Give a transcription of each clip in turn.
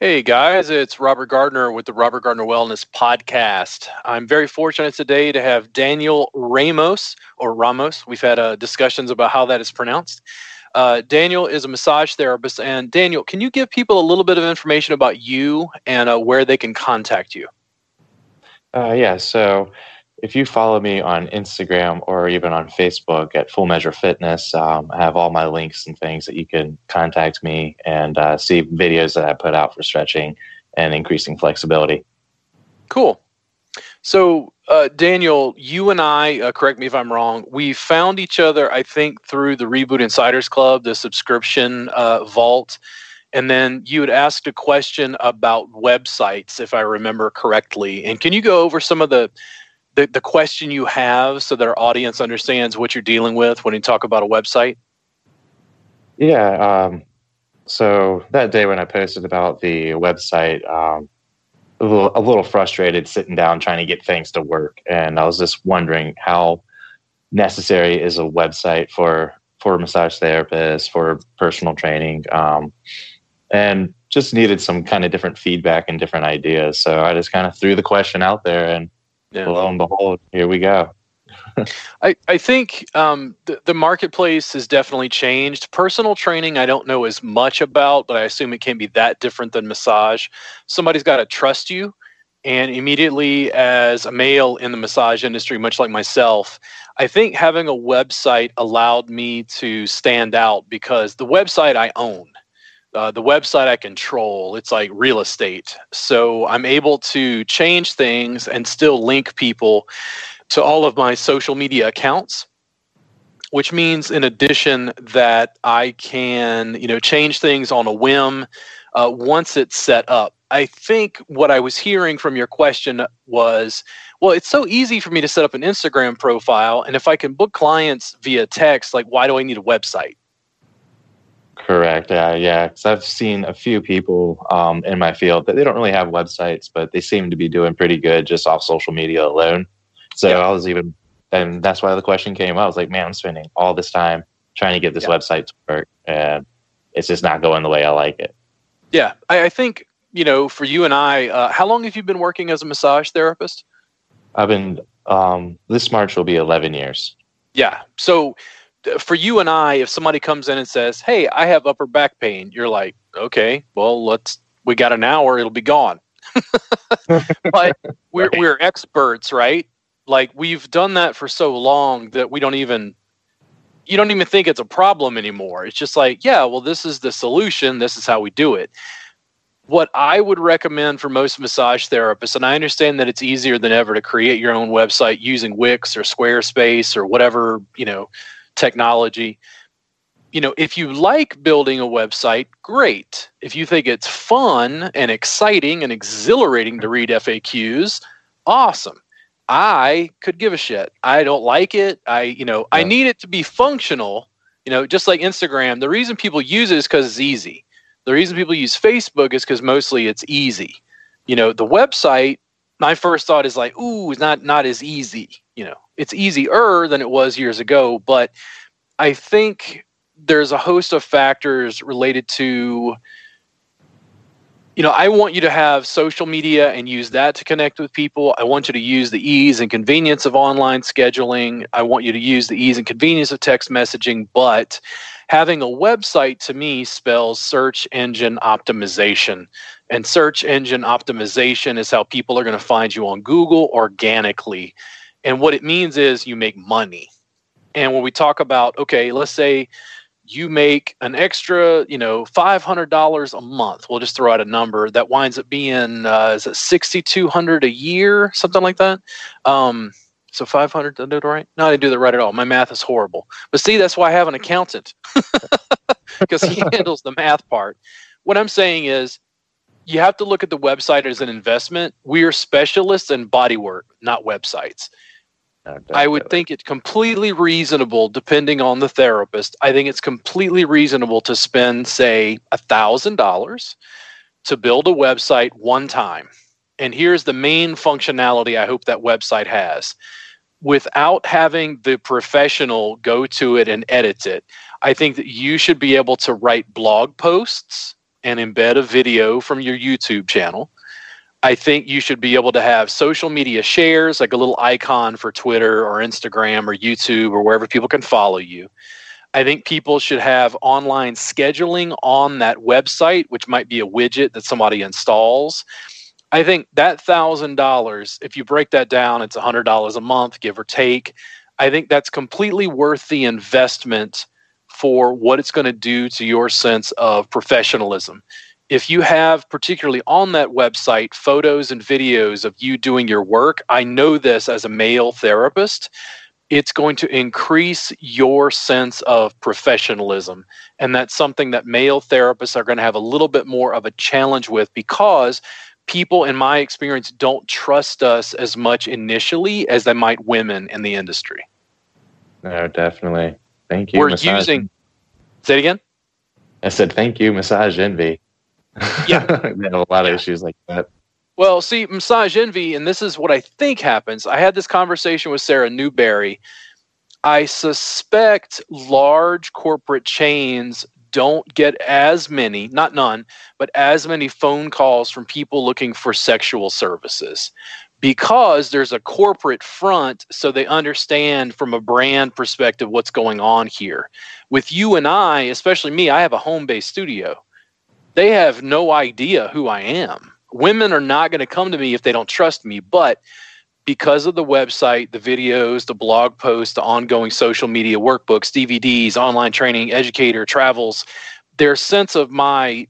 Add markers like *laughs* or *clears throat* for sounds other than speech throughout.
Hey guys, it's Robert Gardner with the Robert Gardner Wellness Podcast. I'm very fortunate today to have Daniel Ramos or Ramos. We've had uh, discussions about how that is pronounced. Uh, Daniel is a massage therapist. And Daniel, can you give people a little bit of information about you and uh, where they can contact you? Uh, yeah, so if you follow me on Instagram or even on Facebook at Full Measure Fitness, um, I have all my links and things that you can contact me and uh, see videos that I put out for stretching and increasing flexibility. Cool. So, uh, Daniel, you and I, uh, correct me if I'm wrong, we found each other, I think, through the Reboot Insiders Club, the subscription uh, vault. And then you had asked a question about websites, if I remember correctly. And can you go over some of the, the, the question you have so that our audience understands what you're dealing with when you talk about a website? Yeah. Um, so that day when I posted about the website, um, a little, a little frustrated sitting down trying to get things to work. And I was just wondering how necessary is a website for for massage therapists, for personal training, um, and just needed some kind of different feedback and different ideas. So I just kind of threw the question out there, and yeah. lo and behold, here we go. *laughs* I, I think um, the, the marketplace has definitely changed. Personal training, I don't know as much about, but I assume it can't be that different than massage. Somebody's got to trust you. And immediately, as a male in the massage industry, much like myself, I think having a website allowed me to stand out because the website I own, uh, the website I control, it's like real estate. So I'm able to change things and still link people to all of my social media accounts which means in addition that I can, you know, change things on a whim uh, once it's set up. I think what I was hearing from your question was, well, it's so easy for me to set up an Instagram profile, and if I can book clients via text, like why do I need a website? Correct. Yeah, yeah. Because I've seen a few people um, in my field that they don't really have websites, but they seem to be doing pretty good just off social media alone. So yeah. I was even, and that's why the question came. I was like, man, I'm spending all this time trying to get this yeah. website to work, and it's just not going the way I like it. Yeah, I, I think you know, for you and I, uh, how long have you been working as a massage therapist? I've been. Um, this March will be 11 years. Yeah. So for you and I, if somebody comes in and says, "Hey, I have upper back pain," you're like, "Okay, well, let's. We got an hour. It'll be gone." *laughs* but we're right. we're experts, right? like we've done that for so long that we don't even you don't even think it's a problem anymore it's just like yeah well this is the solution this is how we do it what i would recommend for most massage therapists and i understand that it's easier than ever to create your own website using wix or squarespace or whatever you know technology you know if you like building a website great if you think it's fun and exciting and exhilarating to read faqs awesome I could give a shit. I don't like it. I, you know, yeah. I need it to be functional. You know, just like Instagram, the reason people use it is because it's easy. The reason people use Facebook is because mostly it's easy. You know, the website, my first thought is like, ooh, it's not not as easy. You know, it's easier than it was years ago, but I think there's a host of factors related to you know, I want you to have social media and use that to connect with people. I want you to use the ease and convenience of online scheduling. I want you to use the ease and convenience of text messaging. But having a website to me spells search engine optimization. And search engine optimization is how people are going to find you on Google organically. And what it means is you make money. And when we talk about, okay, let's say you make an extra, you know, five hundred dollars a month. We'll just throw out a number that winds up being uh, is it sixty two hundred a year, something like that. Um, so five hundred. Did I do it right? No, I didn't do that right at all. My math is horrible. But see, that's why I have an accountant *laughs* because he *laughs* handles the math part. What I'm saying is, you have to look at the website as an investment. We are specialists in bodywork, not websites. I would think it's completely reasonable, depending on the therapist. I think it's completely reasonable to spend, say, a thousand dollars to build a website one time. And here's the main functionality I hope that website has. Without having the professional go to it and edit it, I think that you should be able to write blog posts and embed a video from your YouTube channel. I think you should be able to have social media shares, like a little icon for Twitter or Instagram or YouTube or wherever people can follow you. I think people should have online scheduling on that website, which might be a widget that somebody installs. I think that thousand dollars, if you break that down, it's a hundred dollars a month, give or take. I think that's completely worth the investment for what it's going to do to your sense of professionalism if you have particularly on that website photos and videos of you doing your work i know this as a male therapist it's going to increase your sense of professionalism. And that's something that male therapists are going to have a little bit more of a challenge with because people in my experience don't trust us as much initially as they might women in the industry. No definitely. Thank you we're massage. using say it again? I said thank you massage envy yeah, *laughs* they have a lot of yeah. issues like that. Well, see, massage envy, and this is what I think happens. I had this conversation with Sarah Newberry. I suspect large corporate chains don't get as many, not none, but as many phone calls from people looking for sexual services because there's a corporate front, so they understand from a brand perspective what's going on here. With you and I, especially me, I have a home based studio they have no idea who I am. Women are not going to come to me if they don't trust me, but because of the website, the videos, the blog posts, the ongoing social media workbooks, DVDs, online training, educator, travels, their sense of my,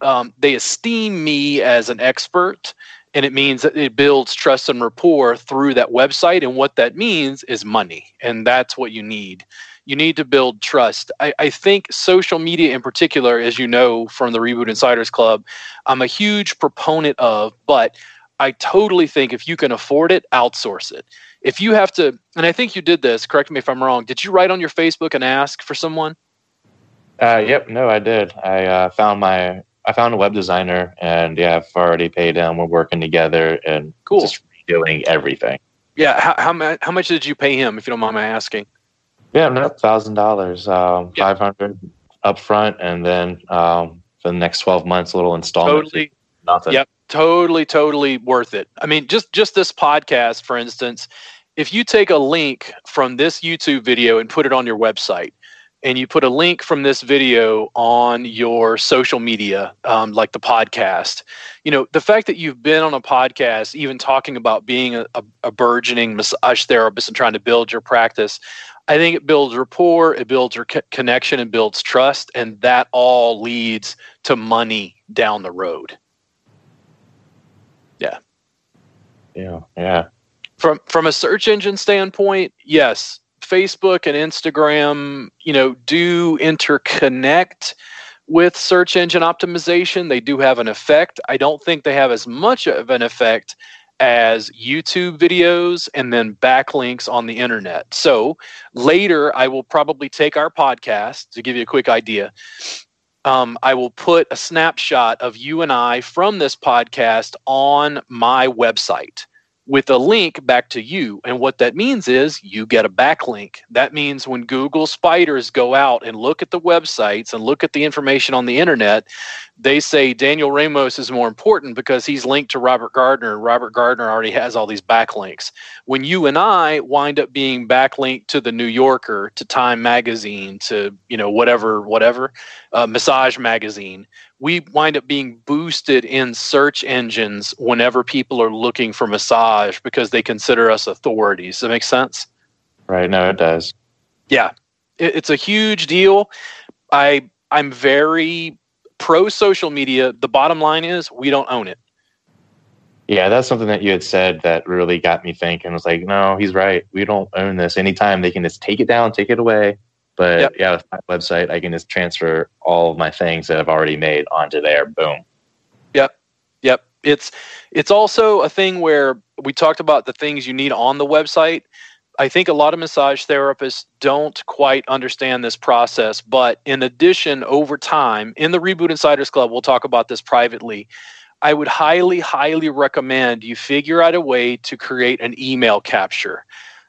um, they esteem me as an expert. And it means that it builds trust and rapport through that website. And what that means is money. And that's what you need you need to build trust. I, I, think social media in particular, as you know from the Reboot Insiders Club, I'm a huge proponent of, but I totally think if you can afford it, outsource it. If you have to, and I think you did this, correct me if I'm wrong, did you write on your Facebook and ask for someone? Uh, yep, no, I did. I uh, found my, I found a web designer and yeah, I've already paid him. We're working together and cool. just doing everything. Yeah. How, how, how much did you pay him, if you don't mind my asking? Yeah, no, thousand dollars, um, five hundred upfront, and then um, for the next twelve months, a little installment. Totally, nothing. Yep, totally, totally worth it. I mean, just just this podcast, for instance, if you take a link from this YouTube video and put it on your website, and you put a link from this video on your social media, um, like the podcast, you know, the fact that you've been on a podcast, even talking about being a, a, a burgeoning massage therapist and trying to build your practice, I think it builds rapport, it builds your connection, and builds trust, and that all leads to money down the road. Yeah. Yeah. Yeah. From from a search engine standpoint, yes, Facebook and Instagram, you know, do interconnect with search engine optimization. They do have an effect. I don't think they have as much of an effect as YouTube videos and then backlinks on the internet. So later, I will probably take our podcast to give you a quick idea. Um, I will put a snapshot of you and I from this podcast on my website with a link back to you. And what that means is you get a backlink. That means when Google spiders go out and look at the websites and look at the information on the internet, they say Daniel Ramos is more important because he's linked to Robert Gardner. Robert Gardner already has all these backlinks. When you and I wind up being backlinked to the New Yorker, to Time Magazine, to you know whatever, whatever, uh, Massage Magazine, we wind up being boosted in search engines whenever people are looking for massage because they consider us authorities. Does that make sense? Right. No, it does. Yeah, it, it's a huge deal. I I'm very pro social media. The bottom line is we don't own it. Yeah, that's something that you had said that really got me thinking. I was like, no, he's right. We don't own this. Anytime they can just take it down, take it away. But yep. yeah, with my website, I can just transfer all of my things that I've already made onto there. Boom. Yep. Yep. It's it's also a thing where we talked about the things you need on the website. I think a lot of massage therapists don't quite understand this process, but in addition, over time, in the Reboot Insiders Club, we'll talk about this privately. I would highly, highly recommend you figure out a way to create an email capture.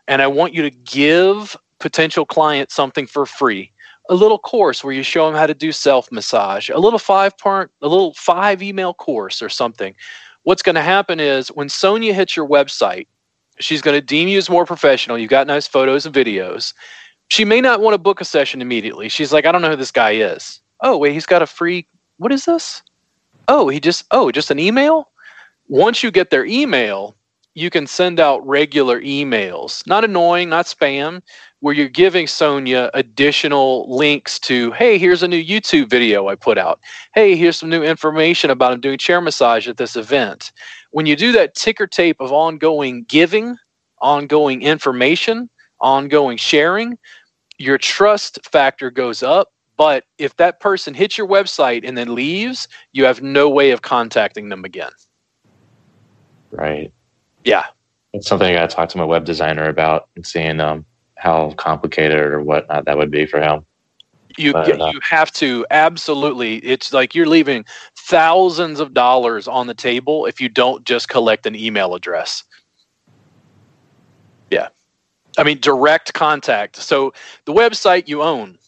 And I want you to give potential client something for free a little course where you show them how to do self massage, a little five part, a little five email course or something. What's going to happen is when Sonia hits your website, she's going to deem you as more professional. You've got nice photos and videos. She may not want to book a session immediately. She's like, I don't know who this guy is. Oh, wait, he's got a free, what is this? Oh, he just, oh, just an email? Once you get their email, you can send out regular emails, not annoying, not spam, where you're giving Sonia additional links to, hey, here's a new YouTube video I put out. Hey, here's some new information about I'm doing chair massage at this event. When you do that ticker tape of ongoing giving, ongoing information, ongoing sharing, your trust factor goes up. But if that person hits your website and then leaves, you have no way of contacting them again. Right. Yeah. It's something I got to talk to my web designer about and seeing um, how complicated or whatnot that would be for him. You but, uh, you have to absolutely. It's like you're leaving thousands of dollars on the table if you don't just collect an email address. Yeah, I mean direct contact. So the website you own,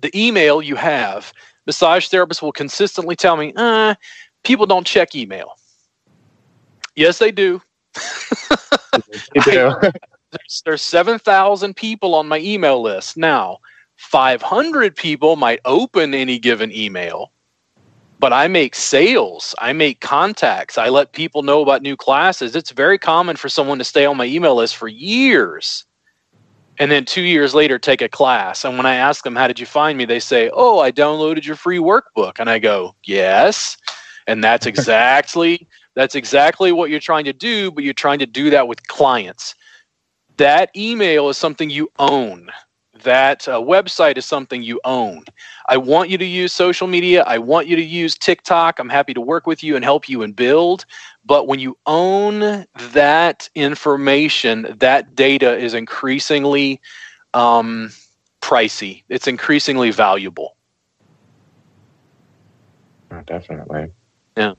the email you have. Massage therapists will consistently tell me, uh, people don't check email. Yes, they do. they do. *laughs* there's, there's 7,000 people on my email list. Now, 500 people might open any given email, but I make sales, I make contacts, I let people know about new classes. It's very common for someone to stay on my email list for years and then two years later take a class. And when I ask them, How did you find me? they say, Oh, I downloaded your free workbook. And I go, Yes. And that's *laughs* exactly that's exactly what you're trying to do, but you're trying to do that with clients. That email is something you own. That uh, website is something you own. I want you to use social media. I want you to use TikTok. I'm happy to work with you and help you and build. But when you own that information, that data is increasingly um, pricey. It's increasingly valuable. definitely. Yeah.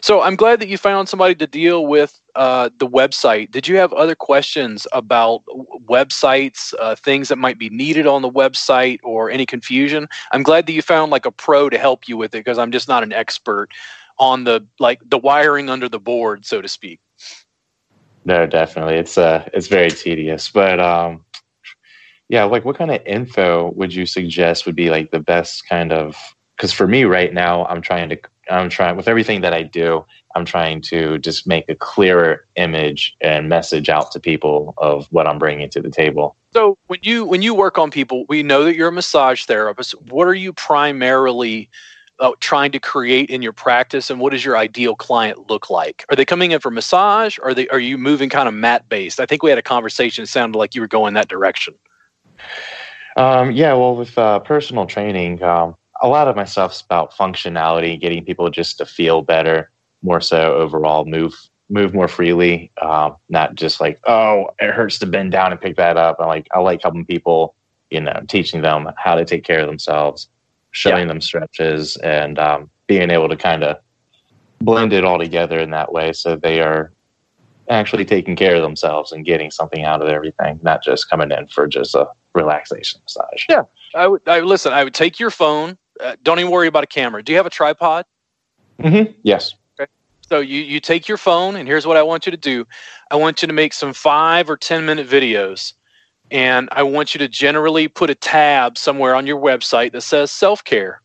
So I'm glad that you found somebody to deal with uh, the website. Did you have other questions about websites, uh, things that might be needed on the website, or any confusion? I'm glad that you found like a pro to help you with it because I'm just not an expert on the like the wiring under the board, so to speak. No, definitely, it's uh, it's very tedious, but um, yeah, like what kind of info would you suggest would be like the best kind of? Because for me right now, I'm trying to I'm trying with everything that I do, I'm trying to just make a clearer image and message out to people of what I'm bringing to the table. So when you when you work on people, we know that you're a massage therapist. What are you primarily uh, trying to create in your practice, and what does your ideal client look like? Are they coming in for massage? Or are they are you moving kind of mat based? I think we had a conversation. It sounded like you were going that direction. Um, yeah, well, with uh, personal training, um, a lot of my stuff's about functionality, getting people just to feel better, more so overall move move more freely, um, not just like oh it hurts to bend down and pick that up. I like I like helping people, you know, teaching them how to take care of themselves, showing yeah. them stretches, and um, being able to kind of blend it all together in that way, so they are actually taking care of themselves and getting something out of everything, not just coming in for just a relaxation massage. Yeah, I would. I listen. I would take your phone uh, don't even worry about a camera. Do you have a tripod? Mm-hmm. Yes. Okay. So you you take your phone, and here's what I want you to do. I want you to make some five or ten minute videos, and I want you to generally put a tab somewhere on your website that says self care,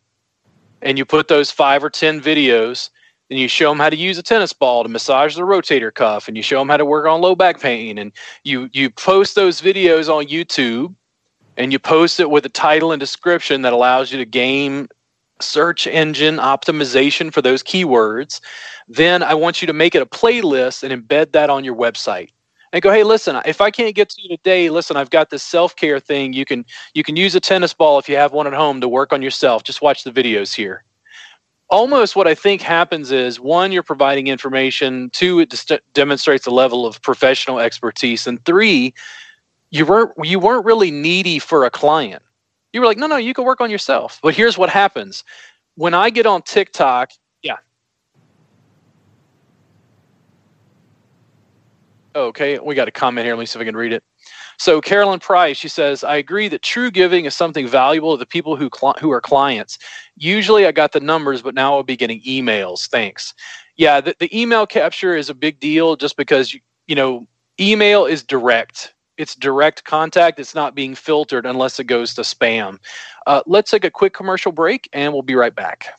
and you put those five or ten videos. And you show them how to use a tennis ball to massage the rotator cuff, and you show them how to work on low back pain, and you you post those videos on YouTube and you post it with a title and description that allows you to game search engine optimization for those keywords, then I want you to make it a playlist and embed that on your website. And go, hey, listen, if I can't get to you today, listen, I've got this self-care thing. You can you can use a tennis ball if you have one at home to work on yourself. Just watch the videos here. Almost what I think happens is one, you're providing information. Two, it demonstrates a level of professional expertise. And three, you weren't you weren't really needy for a client. You were like, no, no, you can work on yourself. But here's what happens when I get on TikTok. Yeah. Okay, we got a comment here. Let me see if I can read it. So Carolyn Price, she says, I agree that true giving is something valuable to the people who cl- who are clients. Usually, I got the numbers, but now I'll be getting emails. Thanks. Yeah, the, the email capture is a big deal, just because you, you know email is direct. It's direct contact. It's not being filtered unless it goes to spam. Uh, let's take a quick commercial break, and we'll be right back.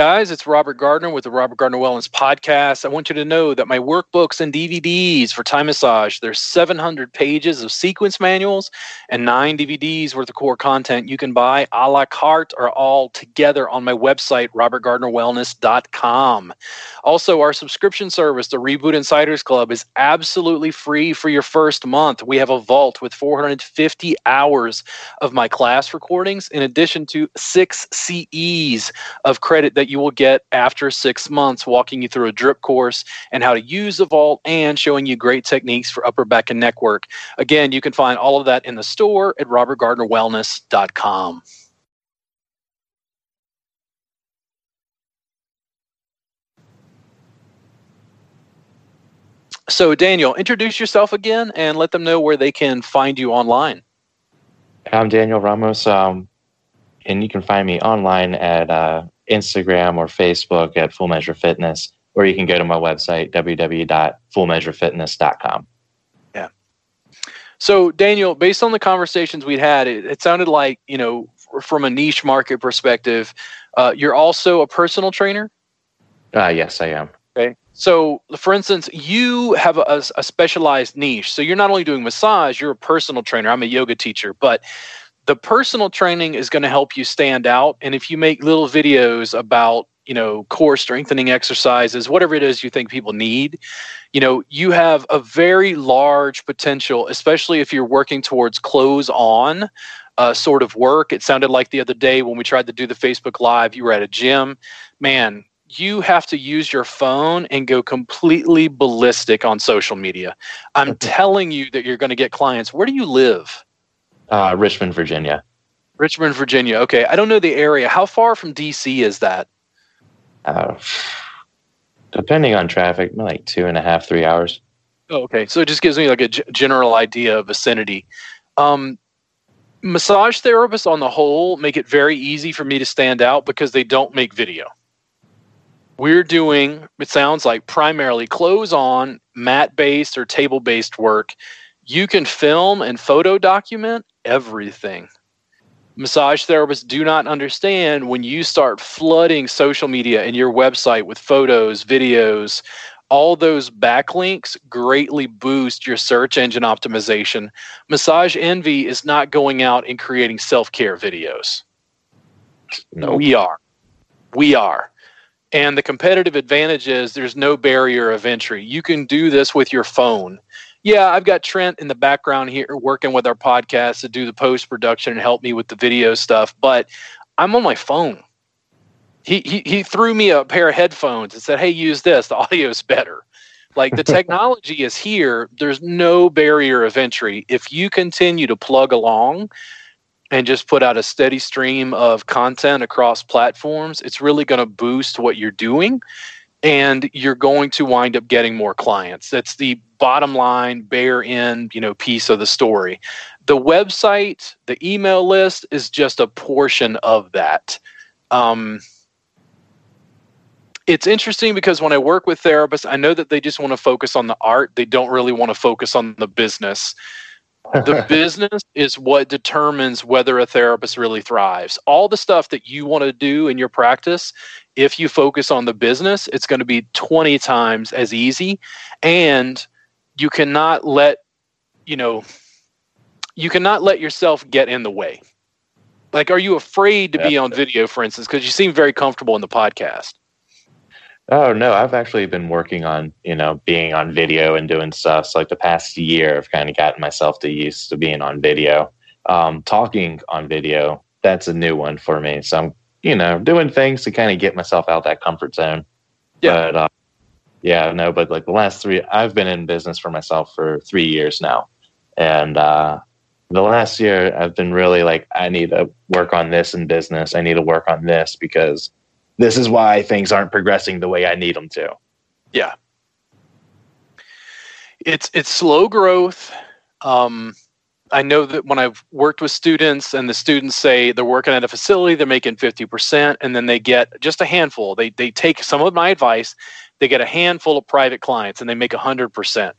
Guys, it's Robert Gardner with the Robert Gardner Wellness Podcast. I want you to know that my workbooks and DVDs for Thai massage, there's 700 pages of sequence manuals and nine DVDs worth of core content you can buy a la carte or all together on my website, robertgardnerwellness.com. Also, our subscription service, the Reboot Insiders Club, is absolutely free for your first month. We have a vault with 450 hours of my class recordings, in addition to six CEs of credit that that you will get after six months, walking you through a drip course and how to use the vault and showing you great techniques for upper back and neck work. Again, you can find all of that in the store at robertgardnerwellness.com. So, Daniel, introduce yourself again and let them know where they can find you online. I'm Daniel Ramos, um, and you can find me online at uh, Instagram or Facebook at Full Measure Fitness, or you can go to my website, www.fullmeasurefitness.com. Yeah. So, Daniel, based on the conversations we'd had, it, it sounded like, you know, from a niche market perspective, uh, you're also a personal trainer? Uh, yes, I am. Okay. So, for instance, you have a, a specialized niche. So, you're not only doing massage, you're a personal trainer. I'm a yoga teacher, but the personal training is going to help you stand out and if you make little videos about you know core strengthening exercises whatever it is you think people need you know you have a very large potential especially if you're working towards close on uh, sort of work. It sounded like the other day when we tried to do the facebook live you were at a gym. Man you have to use your phone and go completely ballistic on social media. I'm telling you that you're going to get clients. Where do you live uh, Richmond, Virginia. Richmond, Virginia. Okay, I don't know the area. How far from DC is that? Uh, depending on traffic, like two and a half, three hours. Oh, okay. So it just gives me like a g- general idea of vicinity. Um, massage therapists on the whole make it very easy for me to stand out because they don't make video. We're doing, it sounds like, primarily close on, mat based or table based work. You can film and photo document everything. Massage therapists do not understand when you start flooding social media and your website with photos, videos, all those backlinks greatly boost your search engine optimization. Massage Envy is not going out and creating self care videos. No, we are. We are. And the competitive advantage is there's no barrier of entry. You can do this with your phone yeah, I've got Trent in the background here working with our podcast to do the post production and help me with the video stuff, but I'm on my phone. He, he, he threw me a pair of headphones and said, Hey, use this. The *laughs* audio's better. Like the *laughs* technology is here. There's no barrier of entry. If you continue to plug along and just put out a steady stream of content across platforms, it's really going to boost what you're doing and you're going to wind up getting more clients. That's the bottom line, bare end, you know, piece of the story. The website, the email list is just a portion of that. Um, it's interesting because when I work with therapists, I know that they just want to focus on the art. They don't really want to focus on the business. The *laughs* business is what determines whether a therapist really thrives. All the stuff that you want to do in your practice, if you focus on the business, it's going to be 20 times as easy. And you cannot let, you know, you cannot let yourself get in the way. Like, are you afraid to be on video, for instance? Because you seem very comfortable in the podcast. Oh no, I've actually been working on you know being on video and doing stuff. So like the past year, I've kind of gotten myself to used to being on video. Um, talking on video, that's a new one for me. So I'm you know doing things to kind of get myself out that comfort zone. Yeah. But uh, yeah, no, but like the last three, I've been in business for myself for three years now, and uh, the last year I've been really like, I need to work on this in business. I need to work on this because this is why things aren't progressing the way I need them to. Yeah. It's it's slow growth. Um, I know that when I've worked with students and the students say they're working at a facility, they're making 50%, and then they get just a handful. They, they take some of my advice, they get a handful of private clients and they make 100%.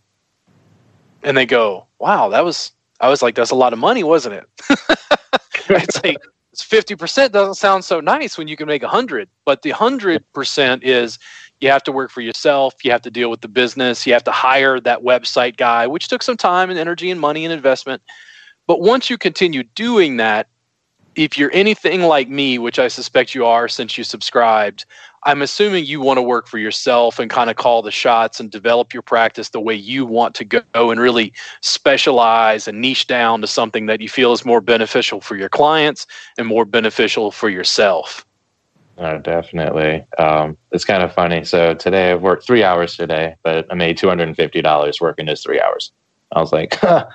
And they go, wow, that was, I was like, that's a lot of money, wasn't it? *laughs* I'd say 50% doesn't sound so nice when you can make 100, but the 100% is you have to work for yourself, you have to deal with the business, you have to hire that website guy, which took some time and energy and money and investment. But once you continue doing that, if you're anything like me, which I suspect you are since you subscribed, I'm assuming you want to work for yourself and kind of call the shots and develop your practice the way you want to go and really specialize and niche down to something that you feel is more beneficial for your clients and more beneficial for yourself. Oh, definitely. Um, it's kind of funny. So today I've worked three hours today, but I made $250 working just three hours. I was like, *laughs* huh,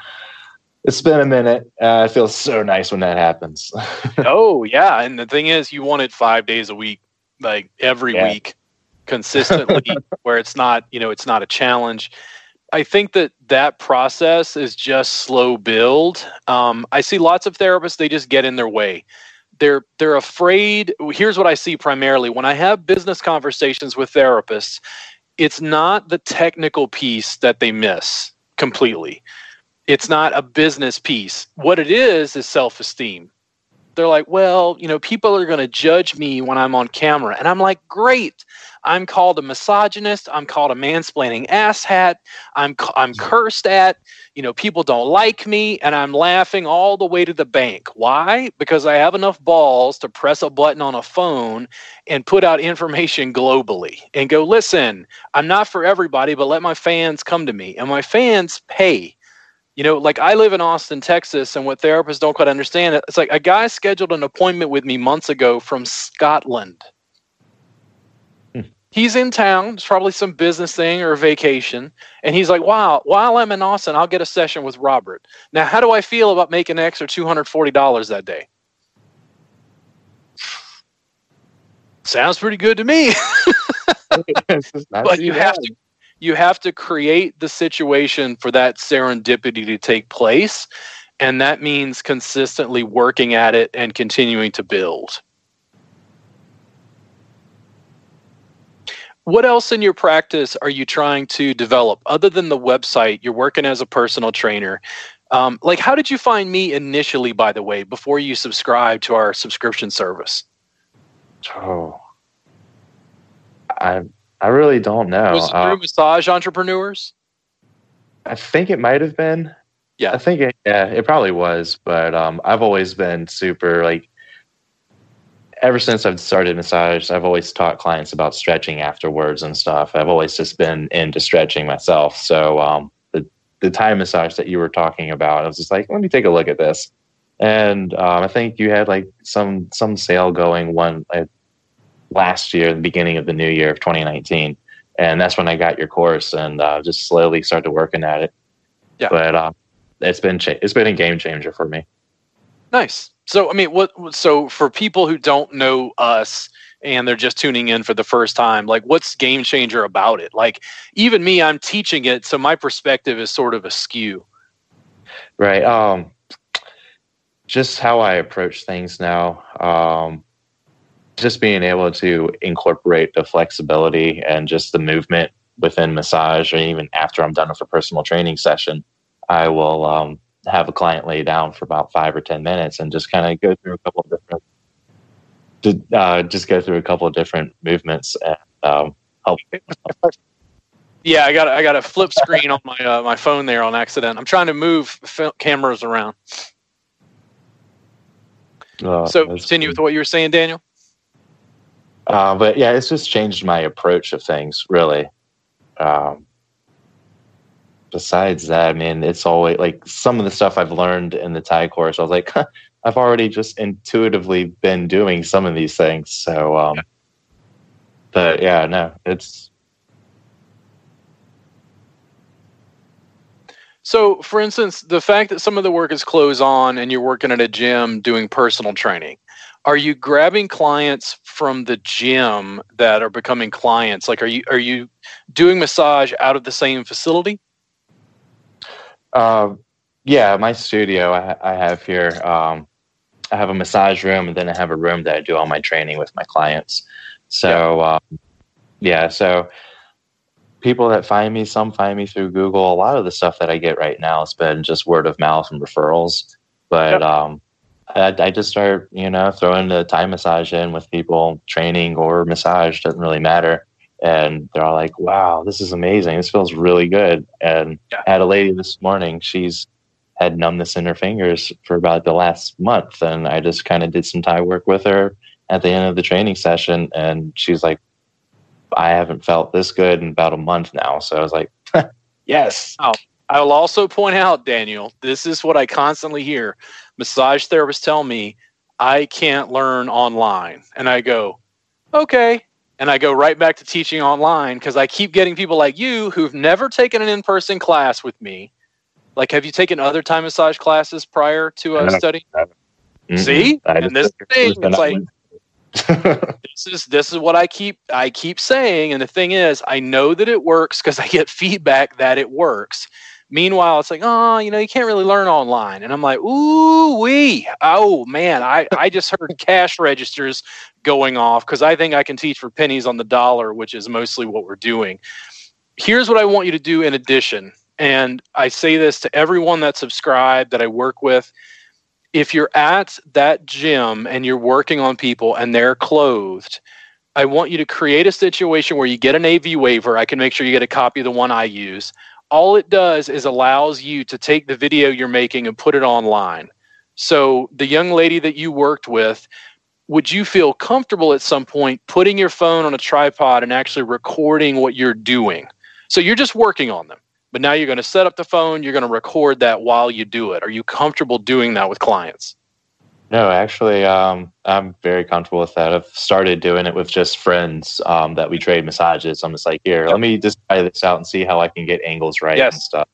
it's been a minute. Uh, it feels so nice when that happens. *laughs* oh, yeah. And the thing is, you want it five days a week like every yeah. week consistently *laughs* where it's not you know it's not a challenge. I think that that process is just slow build. Um, i see lots of therapists they just get in their way. They're they're afraid. Here's what i see primarily. When i have business conversations with therapists it's not the technical piece that they miss completely. It's not a business piece. What it is is self-esteem they're like, well, you know, people are going to judge me when I'm on camera. And I'm like, great. I'm called a misogynist. I'm called a mansplaining asshat. I'm, I'm cursed at. You know, people don't like me. And I'm laughing all the way to the bank. Why? Because I have enough balls to press a button on a phone and put out information globally and go, listen, I'm not for everybody, but let my fans come to me. And my fans pay you know, like I live in Austin, Texas, and what therapists don't quite understand, it's like a guy scheduled an appointment with me months ago from Scotland. Hmm. He's in town. It's probably some business thing or a vacation. And he's like, wow, while I'm in Austin, I'll get a session with Robert. Now, how do I feel about making an extra $240 that day? Sounds pretty good to me. *laughs* *laughs* but you have to you have to create the situation for that serendipity to take place. And that means consistently working at it and continuing to build. What else in your practice are you trying to develop other than the website? You're working as a personal trainer. Um, like, how did you find me initially, by the way, before you subscribed to our subscription service? Oh, I I really don't know. Was it through uh, massage entrepreneurs? I think it might have been. Yeah, I think it, yeah, it probably was. But um, I've always been super like. Ever since I've started massage, I've always taught clients about stretching afterwards and stuff. I've always just been into stretching myself. So um, the the Thai massage that you were talking about, I was just like, let me take a look at this. And um, I think you had like some some sale going one last year, the beginning of the new year of 2019. And that's when I got your course and uh, just slowly started working at it. Yeah. But uh, it's been cha- it's been a game changer for me. Nice. So I mean, what? So for people who don't know us and they're just tuning in for the first time, like what's game changer about it? Like even me, I'm teaching it, so my perspective is sort of askew. Right. Um, just how I approach things now. Um, just being able to incorporate the flexibility and just the movement within massage, or even after I'm done with a personal training session, I will um, have a client lay down for about five or ten minutes and just kind of go through a couple of different, uh, just go through a couple of different movements and um, help. Yeah, I got I got a flip screen on my uh, my phone there on accident. I'm trying to move f- cameras around. Oh, so continue with what you were saying, Daniel. Uh, but yeah, it's just changed my approach of things, really. Um, besides that, I mean, it's always like some of the stuff I've learned in the Thai course. I was like, *laughs* huh, I've already just intuitively been doing some of these things. So, um, yeah. but yeah, no, it's So, for instance, the fact that some of the work is close on and you're working at a gym doing personal training, are you grabbing clients from the gym that are becoming clients? Like, are you are you doing massage out of the same facility? Uh, yeah, my studio I, I have here. Um, I have a massage room, and then I have a room that I do all my training with my clients. So, yeah, um, yeah so people that find me, some find me through Google. A lot of the stuff that I get right now has been just word of mouth and referrals. But yep. um, I, I, just start, you know, throwing the Thai massage in with people, training or massage doesn't really matter. And they're all like, "Wow, this is amazing! This feels really good." And yeah. I had a lady this morning. She's had numbness in her fingers for about the last month, and I just kind of did some Thai work with her at the end of the training session, and she's like, I haven't felt this good in about a month now. So I was like, *laughs* yes. Oh, I will also point out, Daniel, this is what I constantly hear. Massage therapists tell me I can't learn online. And I go, okay. And I go right back to teaching online because I keep getting people like you who've never taken an in person class with me. Like, have you taken other Thai massage classes prior to a study? Mm-hmm. See? and this thing, it's like, *laughs* *laughs* this is this is what I keep I keep saying, and the thing is, I know that it works because I get feedback that it works. Meanwhile, it's like, oh, you know, you can't really learn online, and I'm like, ooh wee, oh man, I I just heard cash registers going off because I think I can teach for pennies on the dollar, which is mostly what we're doing. Here's what I want you to do in addition, and I say this to everyone that's subscribed that I work with if you're at that gym and you're working on people and they're clothed, I want you to create a situation where you get an AV waiver. I can make sure you get a copy of the one I use. All it does is allows you to take the video you're making and put it online. So the young lady that you worked with, would you feel comfortable at some point putting your phone on a tripod and actually recording what you're doing? So you're just working on them but now you're going to set up the phone you're going to record that while you do it are you comfortable doing that with clients no actually um, i'm very comfortable with that i've started doing it with just friends um, that we trade massages i'm just like here yep. let me just try this out and see how i can get angles right yes. and stuff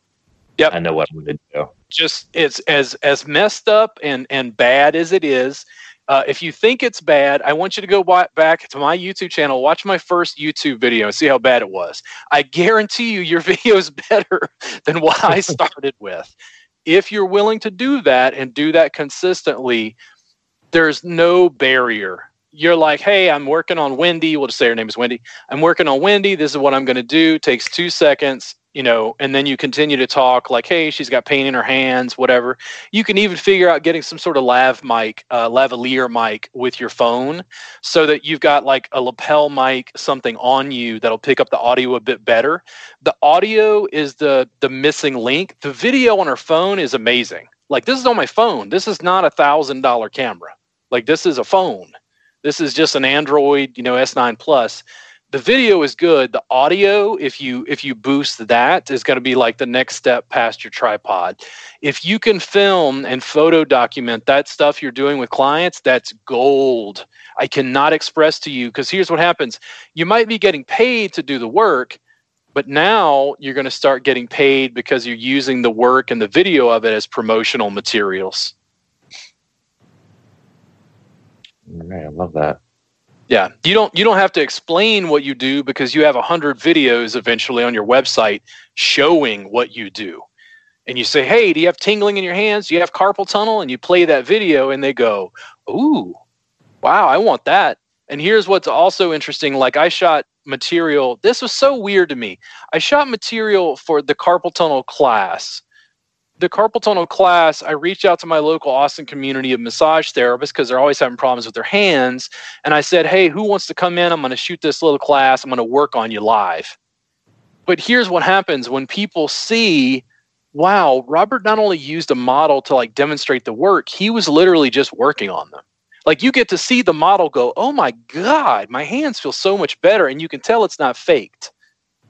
yep i know what i'm going to do just it's as as messed up and and bad as it is uh, if you think it's bad, I want you to go back to my YouTube channel, watch my first YouTube video, and see how bad it was. I guarantee you, your *laughs* video is better than what I *laughs* started with. If you're willing to do that and do that consistently, there's no barrier. You're like, hey, I'm working on Wendy. We'll just say her name is Wendy. I'm working on Wendy. This is what I'm going to do. Takes two seconds you know, and then you continue to talk like, hey, she's got pain in her hands, whatever. You can even figure out getting some sort of lav mic, uh, lavalier mic with your phone so that you've got like a lapel mic, something on you that'll pick up the audio a bit better. The audio is the the missing link. The video on her phone is amazing. Like this is on my phone. This is not a thousand dollar camera. Like this is a phone. This is just an Android, you know, S9 Plus the video is good. The audio if you if you boost that is going to be like the next step past your tripod. If you can film and photo document that stuff you're doing with clients that's gold. I cannot express to you because here's what happens. You might be getting paid to do the work but now you're going to start getting paid because you're using the work and the video of it as promotional materials. All right, i love that yeah, you don't you don't have to explain what you do because you have a hundred videos eventually on your website showing what you do. And you say, "Hey, do you have tingling in your hands? Do you have carpal tunnel?" And you play that video, and they go, "Ooh, wow, I want that." And here's what's also interesting: like I shot material. This was so weird to me. I shot material for the carpal tunnel class the carpal tunnel class, I reached out to my local Austin community of massage therapists because they're always having problems with their hands. And I said, Hey, who wants to come in? I'm going to shoot this little class. I'm going to work on you live. But here's what happens when people see, wow, Robert not only used a model to like demonstrate the work, he was literally just working on them. Like you get to see the model go, oh my God, my hands feel so much better. And you can tell it's not faked.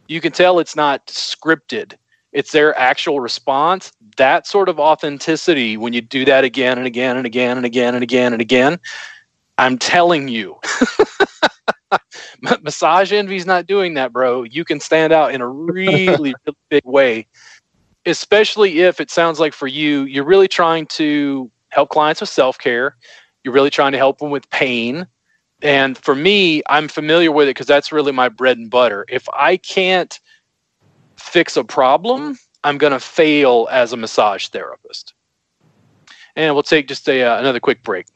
You can tell it's not scripted it's their actual response. That sort of authenticity, when you do that again and again and again and again and again and again, I'm telling you, *laughs* Massage Envy's not doing that, bro. You can stand out in a really, *laughs* really big way. especially if it sounds like for you, you're really trying to help clients with self care. You're really trying to help them with pain. And for me, I'm familiar with it because that's really my bread and butter. If I can't fix a problem, I'm going to fail as a massage therapist. And we'll take just a, uh, another quick break.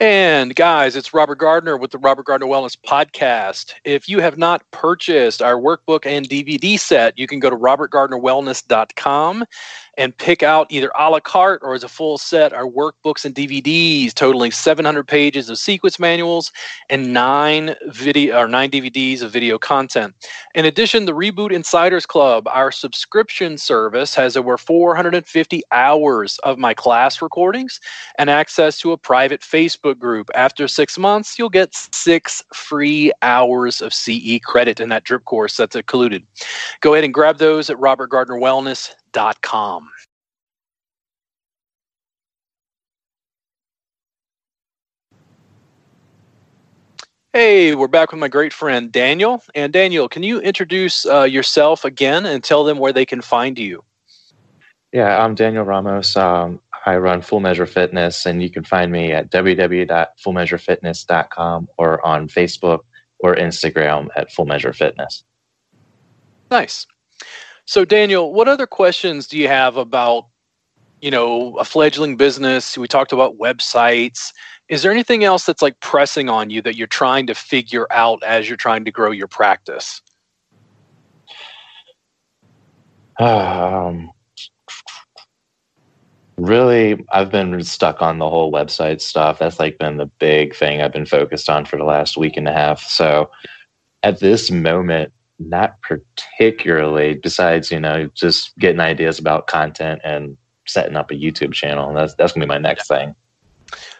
And guys, it's Robert Gardner with the Robert Gardner Wellness Podcast. If you have not purchased our workbook and DVD set, you can go to robertgardnerwellness.com and pick out either a la carte or as a full set our workbooks and DVDs totaling 700 pages of sequence manuals and nine video or nine DVDs of video content. In addition, the Reboot Insiders Club, our subscription service, has over 450 hours of my class recordings and access to a private Facebook group. After six months, you'll get six free hours of CE credit in that drip course that's included. Go ahead and grab those at Robert Gardner Wellness com. Hey, we're back with my great friend Daniel. And Daniel, can you introduce uh, yourself again and tell them where they can find you? Yeah, I'm Daniel Ramos. Um, I run Full Measure Fitness, and you can find me at www.fullmeasurefitness.com or on Facebook or Instagram at Full Measure Fitness. Nice. So, Daniel, what other questions do you have about, you know, a fledgling business? We talked about websites. Is there anything else that's like pressing on you that you're trying to figure out as you're trying to grow your practice? Um, really, I've been stuck on the whole website stuff. That's like been the big thing I've been focused on for the last week and a half. So, at this moment, not particularly besides you know just getting ideas about content and setting up a youtube channel. That's that's gonna be my next thing.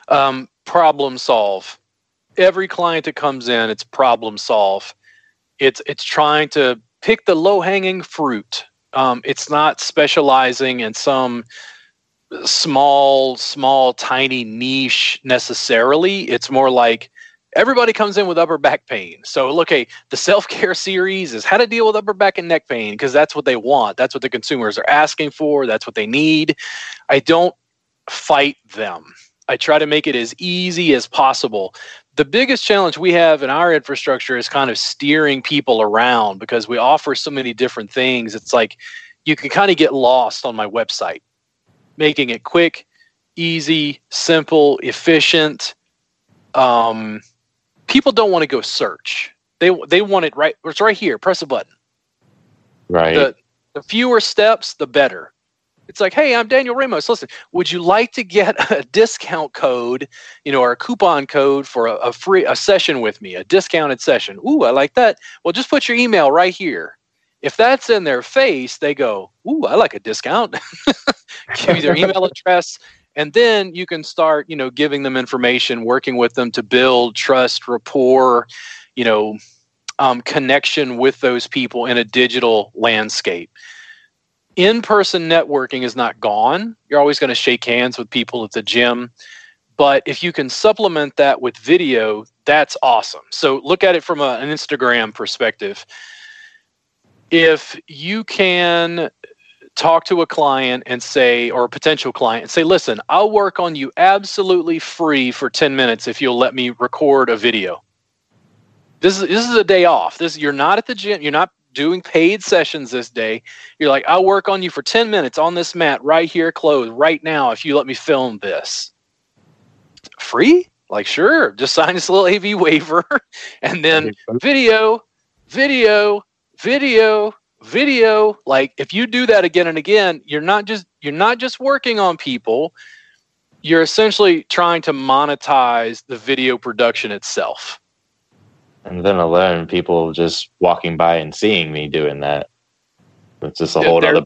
Um, problem solve. Every client that comes in it's problem solve. It's it's trying to pick the low hanging fruit. Um, it's not specializing in some small small tiny niche necessarily. It's more like everybody comes in with upper back pain. So, look, hey, the self care series is how to deal with upper back and neck pain because that's what they want. That's what the consumers are asking for. That's what they need. I don't fight them. I try to make it as easy as possible. The biggest challenge we have in our infrastructure is kind of steering people around because we offer so many different things. It's like you can kind of get lost on my website, making it quick, easy, simple, efficient. Um, people don't want to go search. They they want it right. It's right here. Press a button. Right. The, the fewer steps, the better. It's like, hey, I'm Daniel Ramos. Listen, would you like to get a discount code, you know, or a coupon code for a, a free a session with me, a discounted session? Ooh, I like that. Well, just put your email right here. If that's in their face, they go, ooh, I like a discount. *laughs* Give me their email *laughs* address, and then you can start you know giving them information working with them to build trust rapport you know um, connection with those people in a digital landscape. In-person networking is not gone. You're always going to shake hands with people at the gym. But if you can supplement that with video that's awesome. So look at it from a, an instagram perspective. If you can talk to a client and say, or a potential client, and say, listen, I'll work on you absolutely free for 10 minutes if you'll let me record a video. This is, this is a day off. This you're not at the gym, you're not doing paid sessions this day. You're like, I'll work on you for 10 minutes on this mat right here, closed right now, if you let me film this. Free? Like, sure, just *laughs* sign this little AV waiver *laughs* and then video, video, video, video like if you do that again and again you're not just you're not just working on people. You're essentially trying to monetize the video production itself. And then alone people just walking by and seeing me doing that. It's just a whole other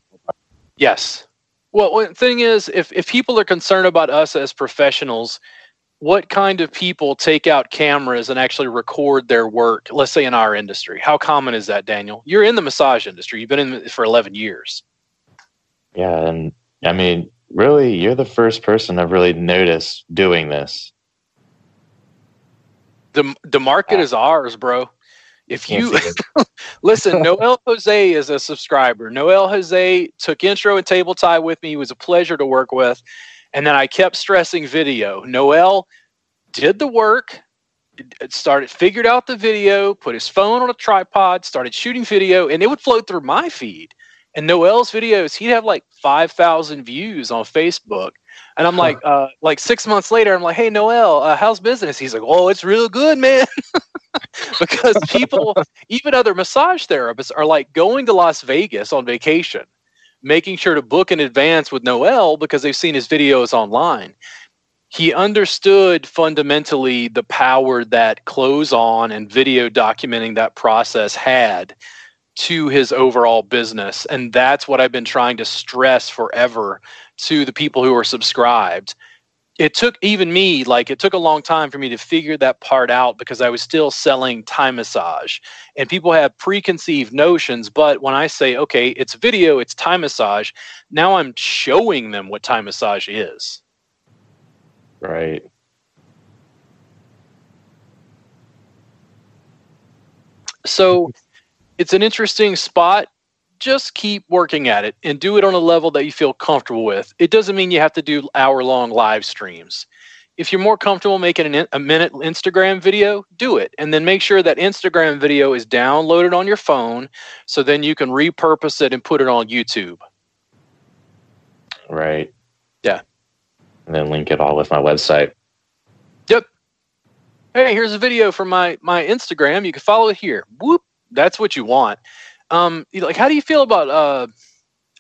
yes. Well the thing is if, if people are concerned about us as professionals what kind of people take out cameras and actually record their work let's say in our industry how common is that daniel you're in the massage industry you've been in it for 11 years yeah and i mean really you're the first person i've really noticed doing this the the market is ours, bro. If you *laughs* listen, Noel Jose is a subscriber. Noel Jose took intro and table Thai with me. He was a pleasure to work with. And then I kept stressing video. Noel did the work, started figured out the video, put his phone on a tripod, started shooting video, and it would float through my feed. And Noel's videos, he'd have like five thousand views on Facebook. And I'm like, uh, like six months later, I'm like, hey Noel, uh, how's business? He's like, oh, it's real good, man. *laughs* because people, *laughs* even other massage therapists, are like going to Las Vegas on vacation, making sure to book in advance with Noel because they've seen his videos online. He understood fundamentally the power that close on and video documenting that process had to his overall business. And that's what I've been trying to stress forever to the people who are subscribed. It took even me, like, it took a long time for me to figure that part out because I was still selling Thai massage. And people have preconceived notions. But when I say, okay, it's video, it's Thai massage, now I'm showing them what Thai massage is. Right. So it's an interesting spot. Just keep working at it and do it on a level that you feel comfortable with. It doesn't mean you have to do hour long live streams. If you're more comfortable making an, a minute Instagram video, do it. And then make sure that Instagram video is downloaded on your phone so then you can repurpose it and put it on YouTube. Right. Yeah. And then link it all with my website. Yep. Hey, here's a video from my my Instagram. You can follow it here. Whoop that's what you want. Um, like, how do you feel about? Uh,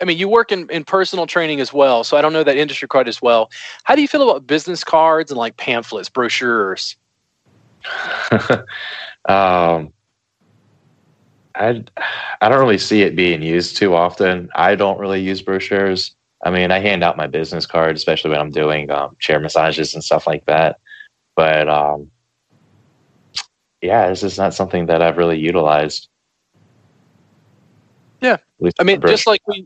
I mean, you work in, in personal training as well, so I don't know that industry quite as well. How do you feel about business cards and like pamphlets, brochures? *laughs* um, I I don't really see it being used too often. I don't really use brochures. I mean, I hand out my business cards, especially when I'm doing um, chair massages and stuff like that. But um, yeah, this is not something that I've really utilized. I mean, just like we,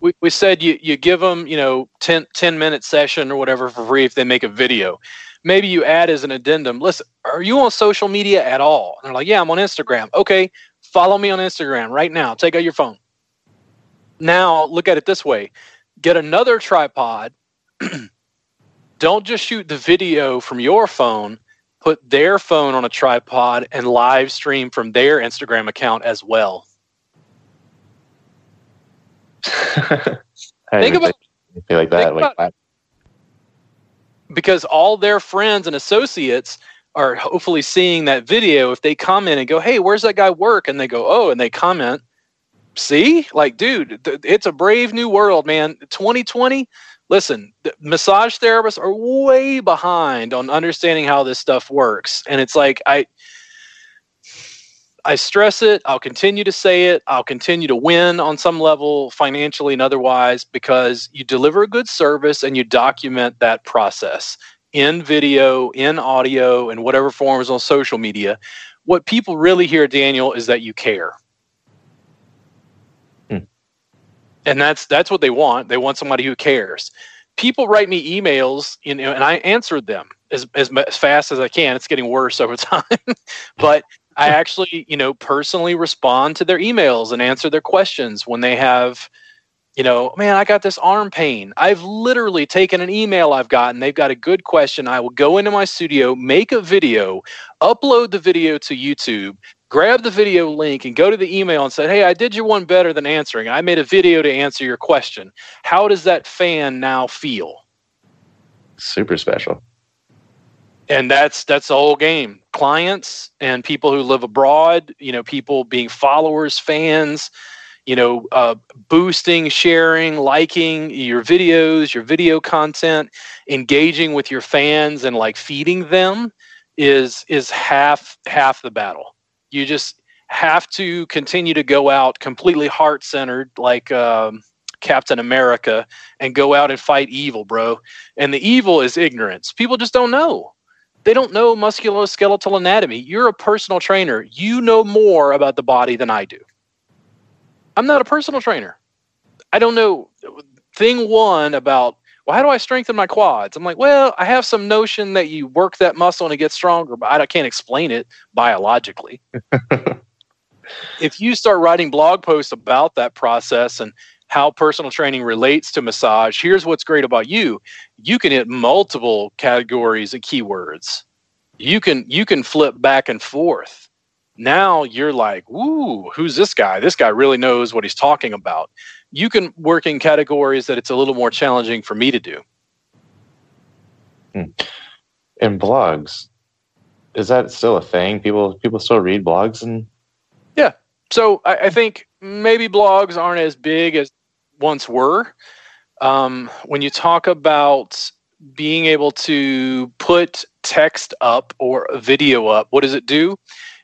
we, we said, you, you give them, you know, 10, 10 minute session or whatever for free if they make a video. Maybe you add as an addendum, listen, are you on social media at all? And they're like, yeah, I'm on Instagram. Okay, follow me on Instagram right now. Take out your phone. Now, look at it this way get another tripod. *clears throat* Don't just shoot the video from your phone put their phone on a tripod and live stream from their Instagram account as well. *laughs* think about feel like that. Like that. Because all their friends and associates are hopefully seeing that video. If they comment and go, "Hey, where's that guy work?" and they go, "Oh," and they comment, "See, like, dude, th- it's a brave new world, man. 2020." listen, massage therapists are way behind on understanding how this stuff works. And it's like, I, I stress it. I'll continue to say it. I'll continue to win on some level, financially and otherwise, because you deliver a good service and you document that process in video, in audio, in whatever forms on social media. What people really hear, Daniel, is that you care. Hmm. and that's that's what they want. They want somebody who cares. People write me emails, you know, and I answered them as as, as fast as I can. It's getting worse over *laughs* time, but I actually, you know, personally respond to their emails and answer their questions when they have, you know, man, I got this arm pain. I've literally taken an email I've gotten. They've got a good question. I will go into my studio, make a video, upload the video to YouTube, grab the video link and go to the email and say, Hey, I did you one better than answering. I made a video to answer your question. How does that fan now feel? Super special. And that's that's the whole game. Clients and people who live abroad, you know, people being followers, fans, you know, uh, boosting, sharing, liking your videos, your video content, engaging with your fans, and like feeding them is is half half the battle you just have to continue to go out completely heart centered, like um, Captain America, and go out and fight evil, bro. And the evil is ignorance. People just don't know. They don't know musculoskeletal anatomy. You're a personal trainer. You know more about the body than I do. I'm not a personal trainer. I don't know. Thing one about well, how do I strengthen my quads? I'm like, well, I have some notion that you work that muscle and it gets stronger, but I can't explain it biologically. *laughs* if you start writing blog posts about that process and how personal training relates to massage, here's what's great about you. You can hit multiple categories of keywords. You can you can flip back and forth. Now you're like, "Ooh, who's this guy? This guy really knows what he's talking about." You can work in categories that it's a little more challenging for me to do. Hmm. In blogs, is that still a thing? People people still read blogs and yeah. So I, I think maybe blogs aren't as big as once were. Um, when you talk about being able to put text up or a video up, what does it do?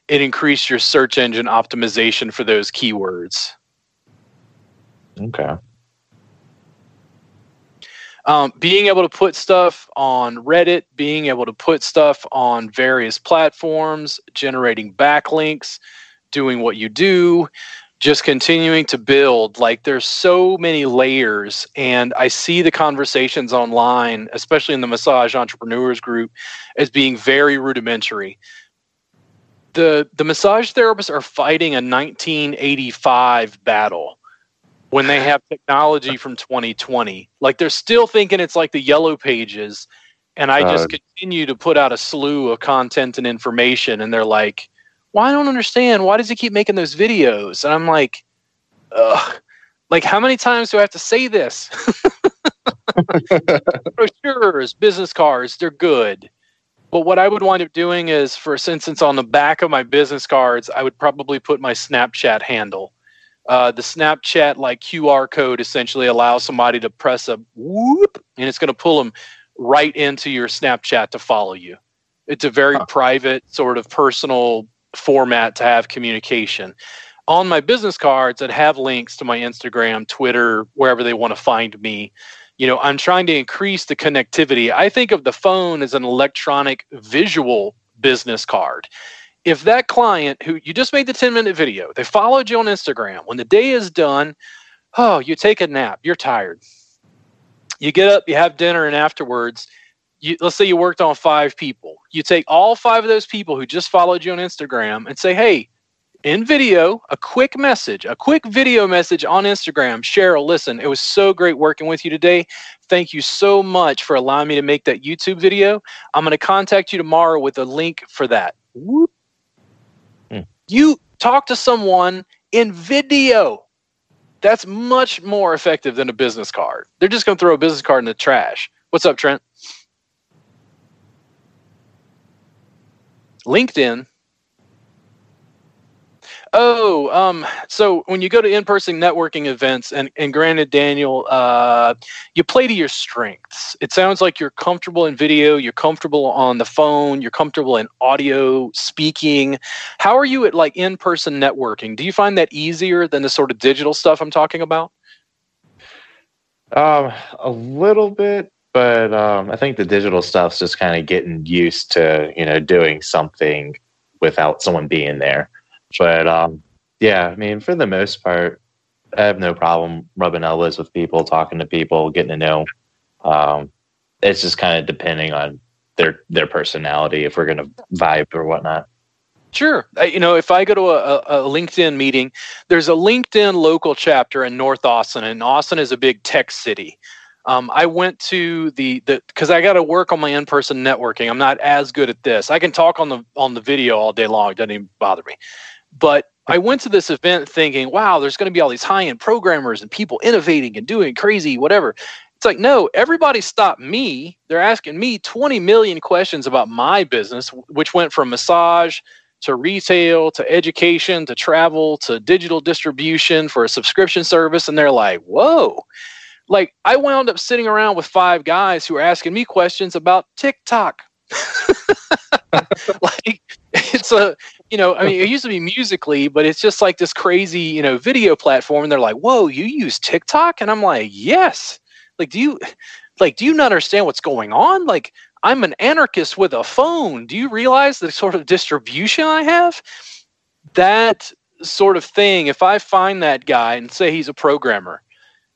It increases your search engine optimization for those keywords. Okay. Um, being able to put stuff on Reddit, being able to put stuff on various platforms, generating backlinks, doing what you do, just continuing to build like there's so many layers and i see the conversations online especially in the massage entrepreneurs group as being very rudimentary. The the massage therapists are fighting a 1985 battle when they have technology from 2020 like they're still thinking it's like the yellow pages and i just uh, continue to put out a slew of content and information and they're like well, I don't understand. Why does he keep making those videos? And I'm like, ugh, like how many times do I have to say this? *laughs* Brochures, business cards, they're good. But what I would wind up doing is, for instance, on the back of my business cards, I would probably put my Snapchat handle. Uh, the Snapchat like QR code essentially allows somebody to press a whoop, and it's going to pull them right into your Snapchat to follow you. It's a very huh. private, sort of personal format to have communication. On my business cards that have links to my Instagram, Twitter, wherever they want to find me, you know, I'm trying to increase the connectivity. I think of the phone as an electronic visual business card. If that client who you just made the 10 minute video, they followed you on Instagram, when the day is done, oh, you take a nap, you're tired. You get up, you have dinner, and afterwards, you, let's say you worked on five people. You take all five of those people who just followed you on Instagram and say, hey, in video, a quick message, a quick video message on Instagram. Cheryl, listen, it was so great working with you today. Thank you so much for allowing me to make that YouTube video. I'm going to contact you tomorrow with a link for that. Whoop. Hmm. You talk to someone in video. That's much more effective than a business card. They're just going to throw a business card in the trash. What's up, Trent? LinkedIn. Oh, um, so when you go to in-person networking events, and, and granted, Daniel, uh, you play to your strengths. It sounds like you're comfortable in video, you're comfortable on the phone, you're comfortable in audio speaking. How are you at like in-person networking? Do you find that easier than the sort of digital stuff I'm talking about? Um, a little bit but um, I think the digital stuff's just kind of getting used to you know doing something without someone being there. But um, yeah, I mean, for the most part, I have no problem rubbing elbows with people, talking to people, getting to know. Um, it's just kind of depending on their their personality if we're going to vibe or whatnot. Sure. You know, if I go to a, a, LinkedIn meeting, there's a LinkedIn local chapter in North Austin, and Austin is a big tech city. Um, I went to the the because I got to work on my in person networking. I'm not as good at this. I can talk on the on the video all day long. It doesn't even bother me. But I went to this event thinking, wow, there's going to be all these high end programmers and people innovating and doing crazy whatever. It's like, no, everybody stopped me. They're asking me 20 million questions about my business, which went from massage to retail to education to travel to digital distribution for a subscription service. And they're like, whoa like I wound up sitting around with five guys who were asking me questions about TikTok. *laughs* like it's a you know i mean it used to be Musical.ly but it's just like this crazy you know video platform and they're like whoa you use tiktok? And i'm like yes. Like do you like do you not understand what's going on? Like i'm an anarchist with a phone. Do you realize the sort of distribution i have? That sort of thing. If i find that guy and say he's a programmer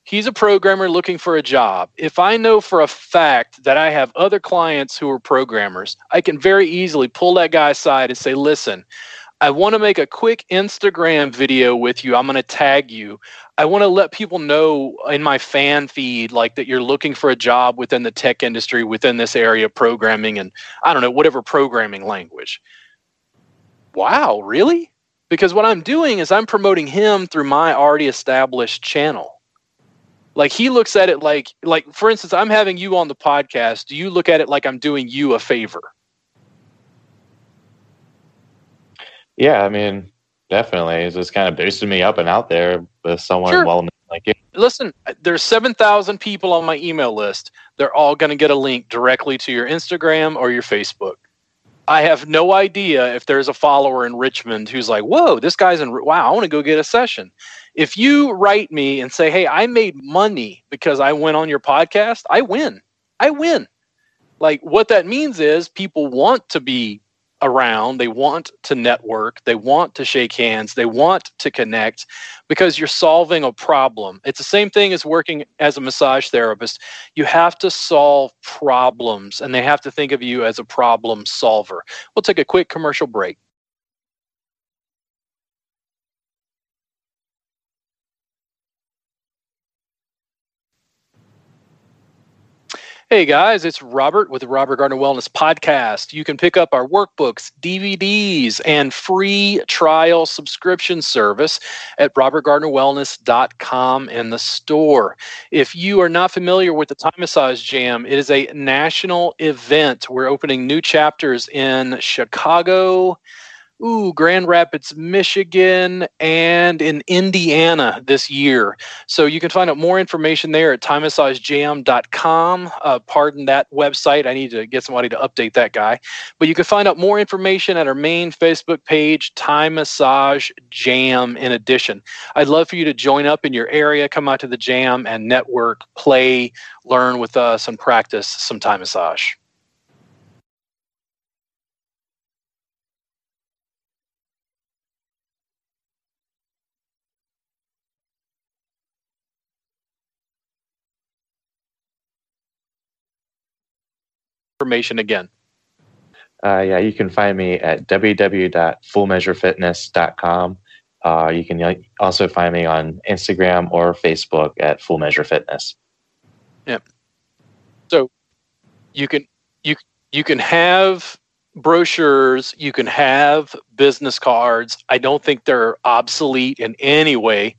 He's a programmer looking for a job. If I know for a fact that I have other clients who are programmers, I can very easily pull that guy aside and say, listen, I want to make a quick Instagram video with you. I'm going to tag you. I want to let people know in my fan feed, like that you're looking for a job within the tech industry, within this area of programming, and I don't know, whatever programming language. Wow, really? Because what I'm doing is I'm promoting him through my already established channel like he looks at it like like for instance i'm having you on the podcast. Do you look at it like i'm doing you a favor? Yeah i mean definitely. It's just kind of boosting me up and out there with someone sure. well like you. Listen there's 7000 people on my email list. They're all going to get a link directly to your instagram or your facebook. I have no idea if there's a follower in Richmond who's like, "Whoa, this guy's in wow, I want to go get a session." If you write me and say, "Hey, I made money because I went on your podcast," I win. I win. Like what that means is people want to be around, they want to network, they want to shake hands, they want to connect because you're solving a problem. It's the same thing as working as a massage therapist. You have to solve problems and they have to think of you as a problem solver. We'll take a quick commercial break. Hey guys, it's Robert with the Robert Gardner Wellness Podcast. You can pick up our workbooks, DVDs, and free trial subscription service at robertgardnerwellness.com in the store. If you are not familiar with the Thai Massage Jam, it is a national event. We're opening new chapters in Chicago, ooh, Grand Rapids, Michigan, and in Indiana this year. So you can find out more information there at ThaiMassageJam.com. Uh, pardon that website. I need to get somebody to update that guy. But you can find out more information at our main Facebook page, Thai Massage Jam, in addition. I'd love for you to join up in your area, come out to the jam and network, play, learn with us, and practice some Thai massage. Information again? Uh, yeah, you can find me at www.fullmeasurefitness.com. Uh, you can also find me on Instagram or Facebook at Full Measure Fitness. Yeah. So you can you you can have brochures, you can have business cards. I don't think they're obsolete in any way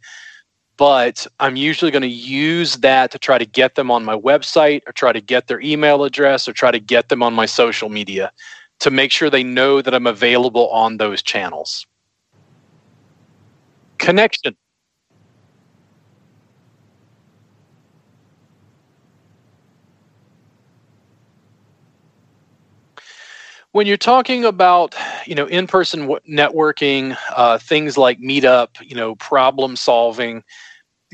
but I'm usually going to use that to try to get them on my website or try to get their email address or try to get them on my social media to make sure they know that I'm available on those channels. Connection. when you're talking about you know in-person networking uh, things like meetup you know problem solving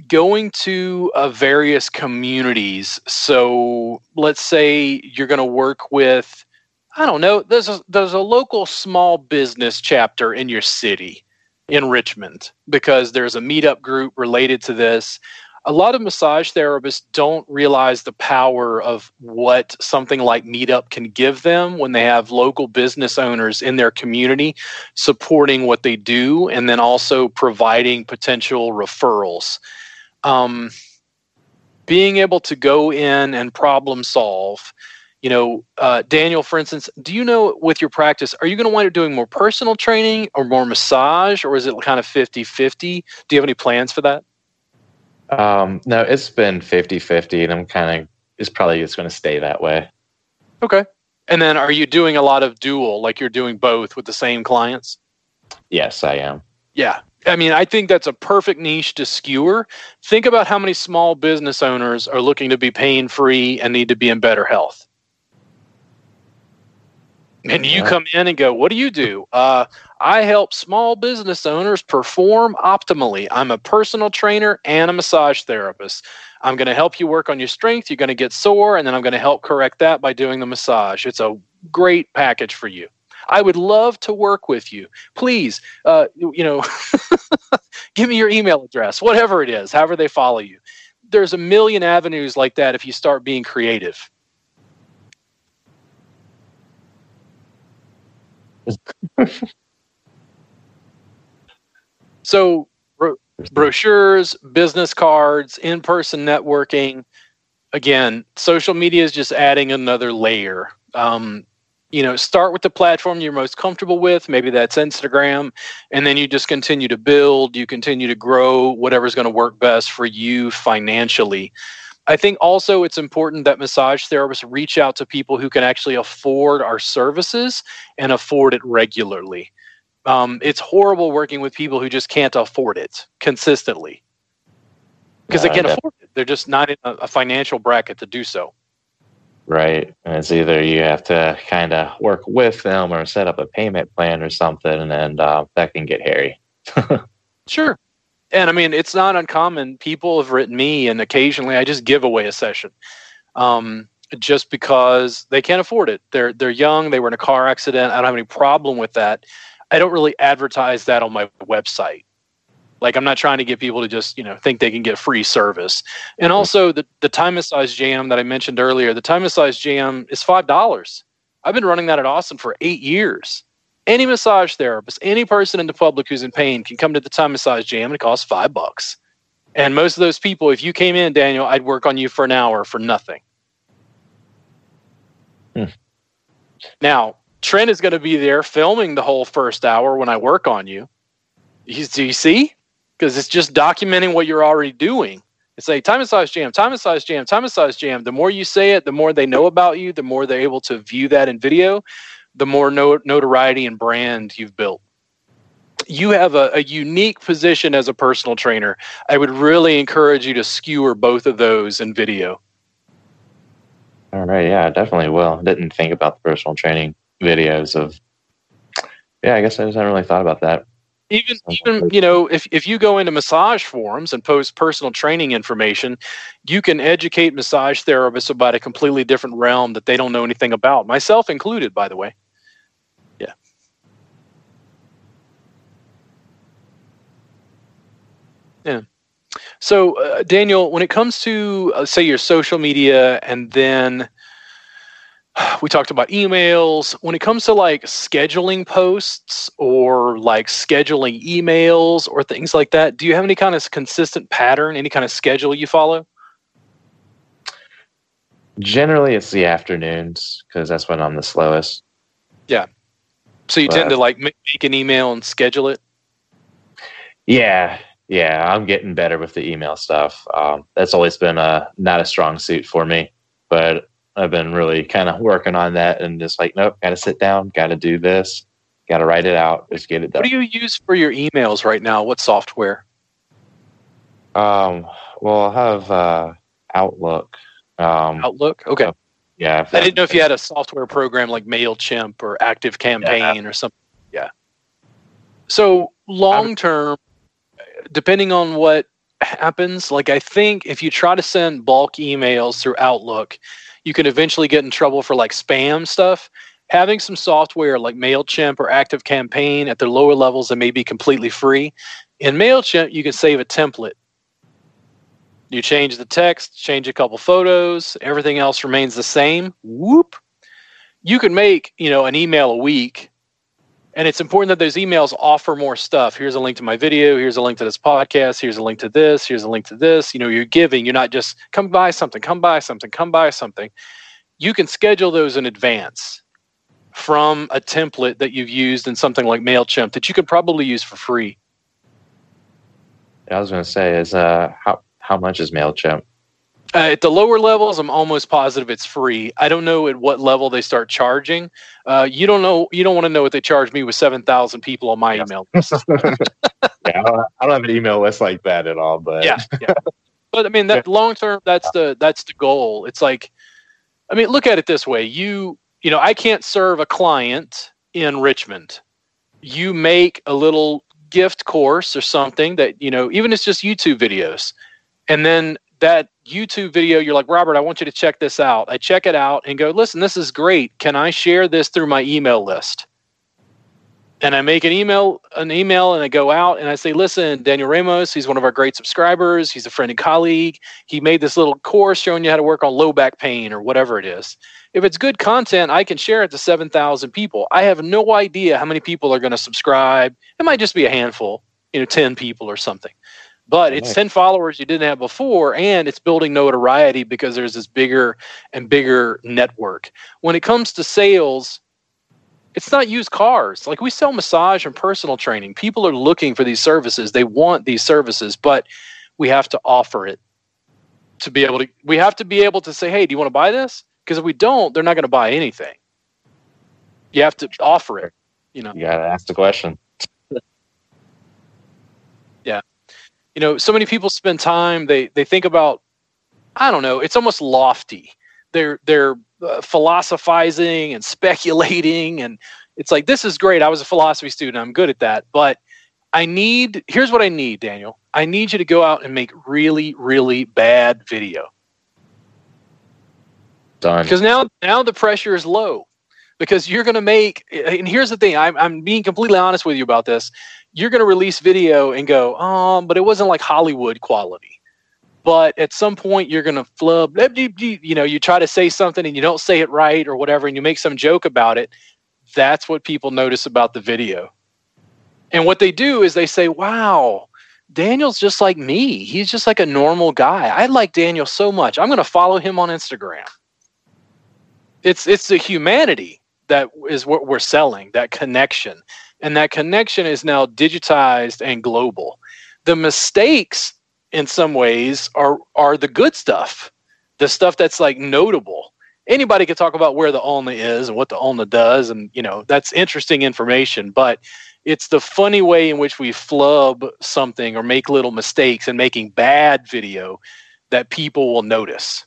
going to uh, various communities. So let's say you're going to work with i don't know there's a, there's a local small business chapter in your city in richmond because there's a meetup group related to this a lot of massage therapists don't realize the power of what something like Meetup can give them when they have local business owners in their community supporting what they do and then also providing potential referrals. Um, being able to go in and problem solve. You know, uh, Daniel, for instance, do you know with your practice, are you going to wind up doing more personal training or more massage, or is it kind of 50 50? Do you have any plans for that? Um, no, it's been 50 50, and I'm kind of, it's probably just going to stay that way. Okay. And then are you doing a lot of dual, like you're doing both with the same clients? Yes, I am. Yeah. I mean, I think that's a perfect niche to skewer. Think about how many small business owners are looking to be pain free and need to be in better health. And you come in and go, What do you do? Uh, I help small business owners perform optimally. I'm a personal trainer and a massage therapist. I'm going to help you work on your strength. You're going to get sore, and then I'm going to help correct that by doing the massage. It's a great package for you. I would love to work with you. Please, uh, you know, *laughs* give me your email address, whatever it is, however they follow you. there's a million avenues like that if you start being creative. *laughs* so bro- brochures, business cards, in-person networking. Again, social media is just adding another layer. Um, you know, start with the platform you're most comfortable with. Maybe that's Instagram, and then you just continue to build. You continue to grow whatever's going to work best for you financially. I think also it's important that massage therapists reach out to people who can actually afford our services and afford it regularly. Um, it's horrible working with people who just can't afford it consistently because they can't afford it. They're just not in a, a financial bracket to do so. Right. And it's either you have to kind of work with them or set up a payment plan or something, and uh, that can get hairy. *laughs* sure. And I mean, it's not uncommon. People have written me, and occasionally I just give away a session, um, just because they can't afford it. They're they're young. They were in a car accident. I don't have any problem with that. I don't really advertise that on my website. Like I'm not trying to get people to just you know think they can get free service. And also the the Thai massage jam that I mentioned earlier. The Thai massage jam is five dollars. I've been running that at Austin for eight years. Any massage therapist, any person in the public who's in pain can come to the Thai massage jam and it costs five bucks. And most of those people, if you came in, Daniel, I'd work on you for an hour for nothing. Hmm. Now, Trent is going to be there filming the whole first hour when I work on you. You, do you see? Because it's just documenting what you're already doing. It's like Thai massage jam, Thai massage jam, Thai massage jam. The more you say it, the more they know about you, the more they're able to view that in video, the more not- notoriety and brand you've built. You have a, a unique position as a personal trainer. I would really encourage you to skewer both of those in video. All right. Yeah, definitely will. Didn't think about the personal training videos of yeah i guess i just haven't really thought about that even even you know if, if you go into massage forums and post personal training information you can educate massage therapists about a completely different realm that they don't know anything about myself included by the way. Yeah. Yeah. So uh, daniel when it comes to uh, say your social media and then we talked about emails. When it comes to like scheduling posts or like scheduling emails or things like that do you have any kind of consistent pattern any kind of schedule you follow? Generally it's the afternoons because that's when i'm the slowest. Yeah. So you but, tend to like make an email and schedule it? Yeah. Yeah i'm getting better with the email stuff. Um, that's always been a not a strong suit for me but I've been really kind of working on that and just like, nope, got to sit down, got to do this, got to write it out, just get it done. What do you use for your emails right now? What software? Um, well, I have uh, Outlook. Um, Outlook, okay. Uh, yeah, I didn't know if you had a software program like Mailchimp or Active Campaign yeah. or something. Yeah. So long term, depending on what happens, like I think if you try to send bulk emails through Outlook, you can eventually get in trouble for like spam stuff. Having some software like MailChimp or Active Campaign at the lower levels that may be completely free. In MailChimp, you can save a template. You change the text, change a couple photos, everything else remains the same. Whoop. You can make, you know, an email a week and it's important that those emails offer more stuff. Here's a link to my video. Here's a link to this podcast. Here's a link to this. Here's a link to this. You know you're giving. You're not just come buy something. Come buy something. Come buy something. You can schedule those in advance from a template that you've used in something like mailchimp that you could probably use for free. I was going to say is uh how how much is mailchimp uh, at the lower levels, I'm almost positive it's free. I don't know at what level they start charging. Uh, you don't know. You don't want to know what they charge me with seven thousand people on my email list. *laughs* yeah, I don't have an email list like that at all. But yeah, yeah. But I mean, that *laughs* long term, that's the that's the goal. It's like, I mean, look at it this way. You you know, I can't serve a client in Richmond. You make a little gift course or something that you know, even it's just YouTube videos, and then that YouTube video, you're like, Robert, I want you to check this out. I check it out and go, listen, this is great. Can I share this through my email list? and I make an email, an email, and I go out and I say, "Listen, Daniel Ramos, he's one of our great subscribers. He's a friend and colleague. He made this little course showing you how to work on low back pain or whatever it is. If it's good content, I can share it to seven thousand people. I have no idea how many people are going to subscribe. It might just be a handful, you know, ten people or something." But it's 10 followers you didn't have before, and it's building notoriety because there's this bigger and bigger network. When it comes to sales, it's not used cars. Like we sell massage and personal training. People are looking for these services. They want these services, but we have to offer it to be able to we have to be able to say, "Hey, do you want to buy this?" Because if we don't, they're not going to buy anything. You have to offer it, you know. You got to ask the question. yeah. You know, so many people spend time they they think about I don't know, it's almost lofty. They're they're uh, philosophizing and *laughs* speculating and it's like this is great i was a philosophy student i'm good at that. But i need here's what i need daniel. I need you to go out and make really really bad video. Done. Because now now the pressure is low because you're going to make and here's the thing I'm, I'm being completely honest with you about this. You're going to release video and go um but it wasn't like hollywood quality. But at some point you're going to flub you know you try to say something and you don't say it right or whatever and you make some joke about it. That's what people notice about the video. And what they do is they say wow daniel's just like me. He's just like a normal guy. I like daniel so much. I'm going to follow him on instagram. It's it's the humanity that is what we're selling that connection and that connection is now digitized and global the mistakes in some ways are are the good stuff, the stuff that's like notable. Anybody can talk about where the ulna is and what the ulna does, and you know that's interesting information. But it's the funny way in which we flub something or make little mistakes and making bad video that people will notice.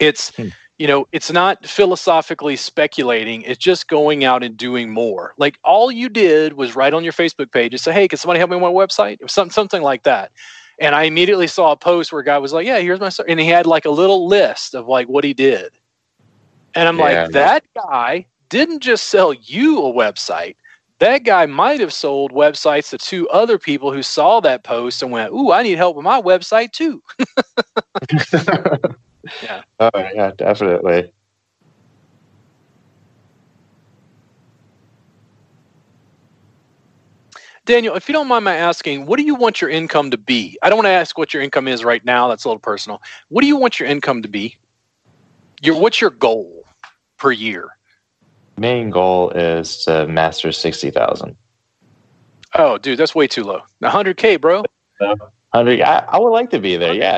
It's hmm you know, it's not philosophically speculating. It's just going out and doing more. Like all you did was write on your Facebook page and say, "Hey, can somebody help me with my website?" It was something, something like that. And I immediately saw a post where a guy was like, "Yeah, here's my," story. and he had like a little list of like what he did. And I'm yeah, like, that guy didn't just sell you a website. That guy might have sold websites to two other people who saw that post and went, "Ooh, I need help with my website too." *laughs* *laughs* Yeah. *laughs* Oh yeah, definitely. Daniel, if you don't mind my asking, what do you want your income to be? I don't want to ask what your income is right now. That's a little personal. What do you want your income to be? Your what's your goal per year? Main goal is to master sixty thousand. Oh, dude, that's way too low. hundred k, bro. Hundred. I, I, would like to be there. Yeah.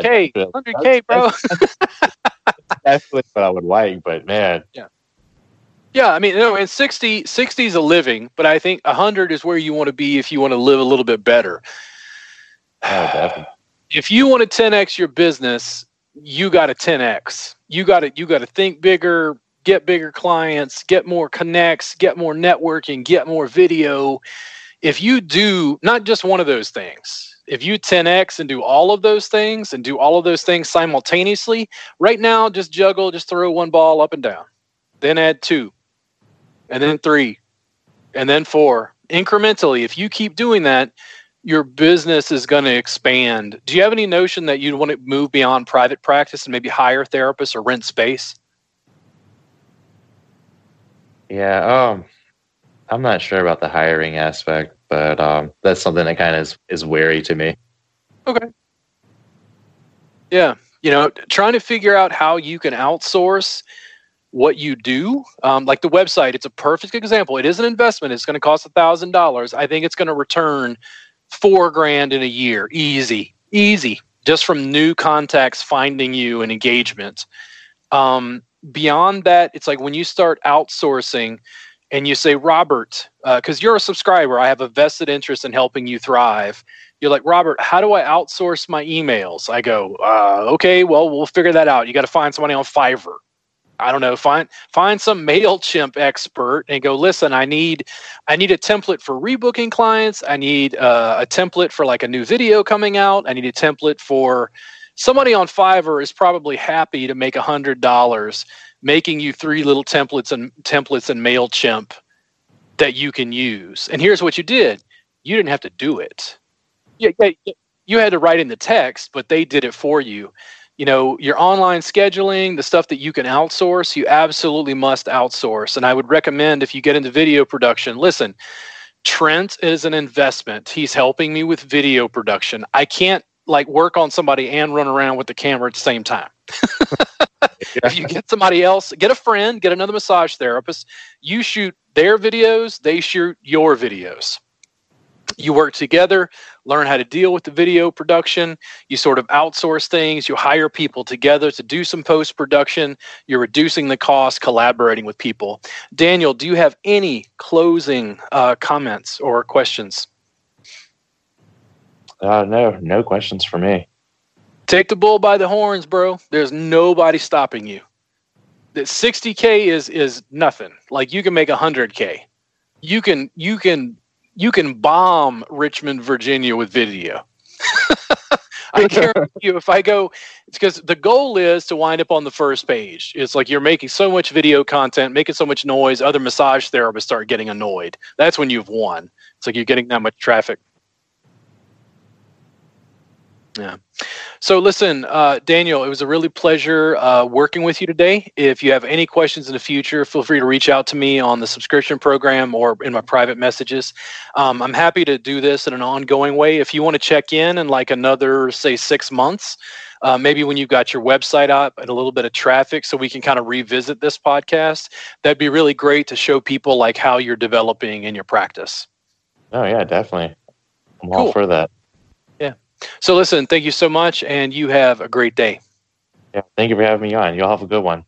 Hundred k, bro. That's, what I would like, but man. Yeah. Yeah, I mean, no, and 60, 60 is a living, but I think 100 is where you want to be if you want to live a little bit better. Oh, if you want to 10x your business, you got to 10x. You got to you got to think bigger, get bigger clients, get more connects, get more networking, get more video. If you do not just one of those things, if you 10x and do all of those things and do all of those things simultaneously, right now just juggle, just throw one ball up and down. Then add two. And then three. And then four. Incrementally, if you keep doing that, your business is going to expand. Do you have any notion that you'd want to move beyond private practice and maybe hire therapists or rent space? Yeah, um I'm not sure about the hiring aspect but um, that's something that kind of is, is wary to me. Okay. Yeah, you know, trying to figure out how you can outsource what you do, um, like the website. It's a perfect example. It is an investment. It's going to cost a thousand dollars. I think it's going to return four grand in a year, easy, easy, just from new contacts finding you and engagement. Um, beyond that, it's like when you start outsourcing and you say, Robert, because uh, you're a subscriber, I have a vested interest in helping you thrive. You're like, Robert, how do I outsource my emails? I go, uh, okay, well, we'll figure that out. You got to find somebody on Fiverr. I don't know, find find some *laughs* Mailchimp expert and go. Listen, I need I need a template for rebooking clients. I need uh, a template for like a new video coming out. I need a template for somebody on Fiverr is probably happy to make a hundred dollars making you three little templates and templates and Mailchimp that you can use. And here's what you did you didn't have to do it. Yeah, yeah, you had to write in the text, but they did it for you. You know, your online scheduling, the stuff that you can outsource, you absolutely must outsource. And I would recommend if you get into video production, listen, Trent is an investment. He's helping me with video production. I can't like work on somebody and run around with the camera at the same time. *laughs* if you get somebody else, get a friend, get another massage therapist, you shoot their videos, they shoot your videos. You work together, learn how to deal with the video production. You sort of outsource things. You hire people together to do some post production. You're reducing the cost, collaborating with people. Daniel, do you have any closing uh, comments or questions? Uh, no, no questions for me. Take the bull by the horns, bro. There's nobody stopping you. That 60k is is nothing. Like you can make 100k. You can you can you can bomb Richmond, Virginia with video. *laughs* I guarantee you, if I go, it's because the goal is to wind up on the first page. It's like you're making so much video content, making so much noise, other massage therapists start getting annoyed. That's when you've won. It's like you're getting that much traffic. Yeah. So listen, uh, Daniel, it was a really pleasure uh, working with you today. If you have any questions in the future, feel free to reach out to me on the subscription program or in my private messages. Um, I'm happy to do this in an ongoing way. If you want to check in in like another, say, six months, uh, maybe when you've got your website up and a little bit of traffic, so we can kind of revisit this podcast, that'd be really great to show people like how you're developing in your practice. Oh yeah, definitely. I'm cool. all for that. So listen, thank you so much, and you have a great day. Yeah, thank you for having me on. Y'all have a good one.